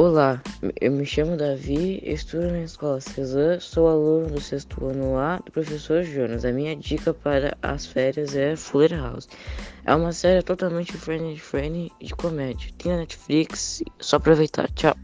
Olá, eu me chamo Davi, estudo na escola Cesar, sou aluno do sexto ano A do professor Jonas. A minha dica para as férias é Fuller House. É uma série totalmente friendly, friendly de comédia. Tem na Netflix, só aproveitar. Tchau.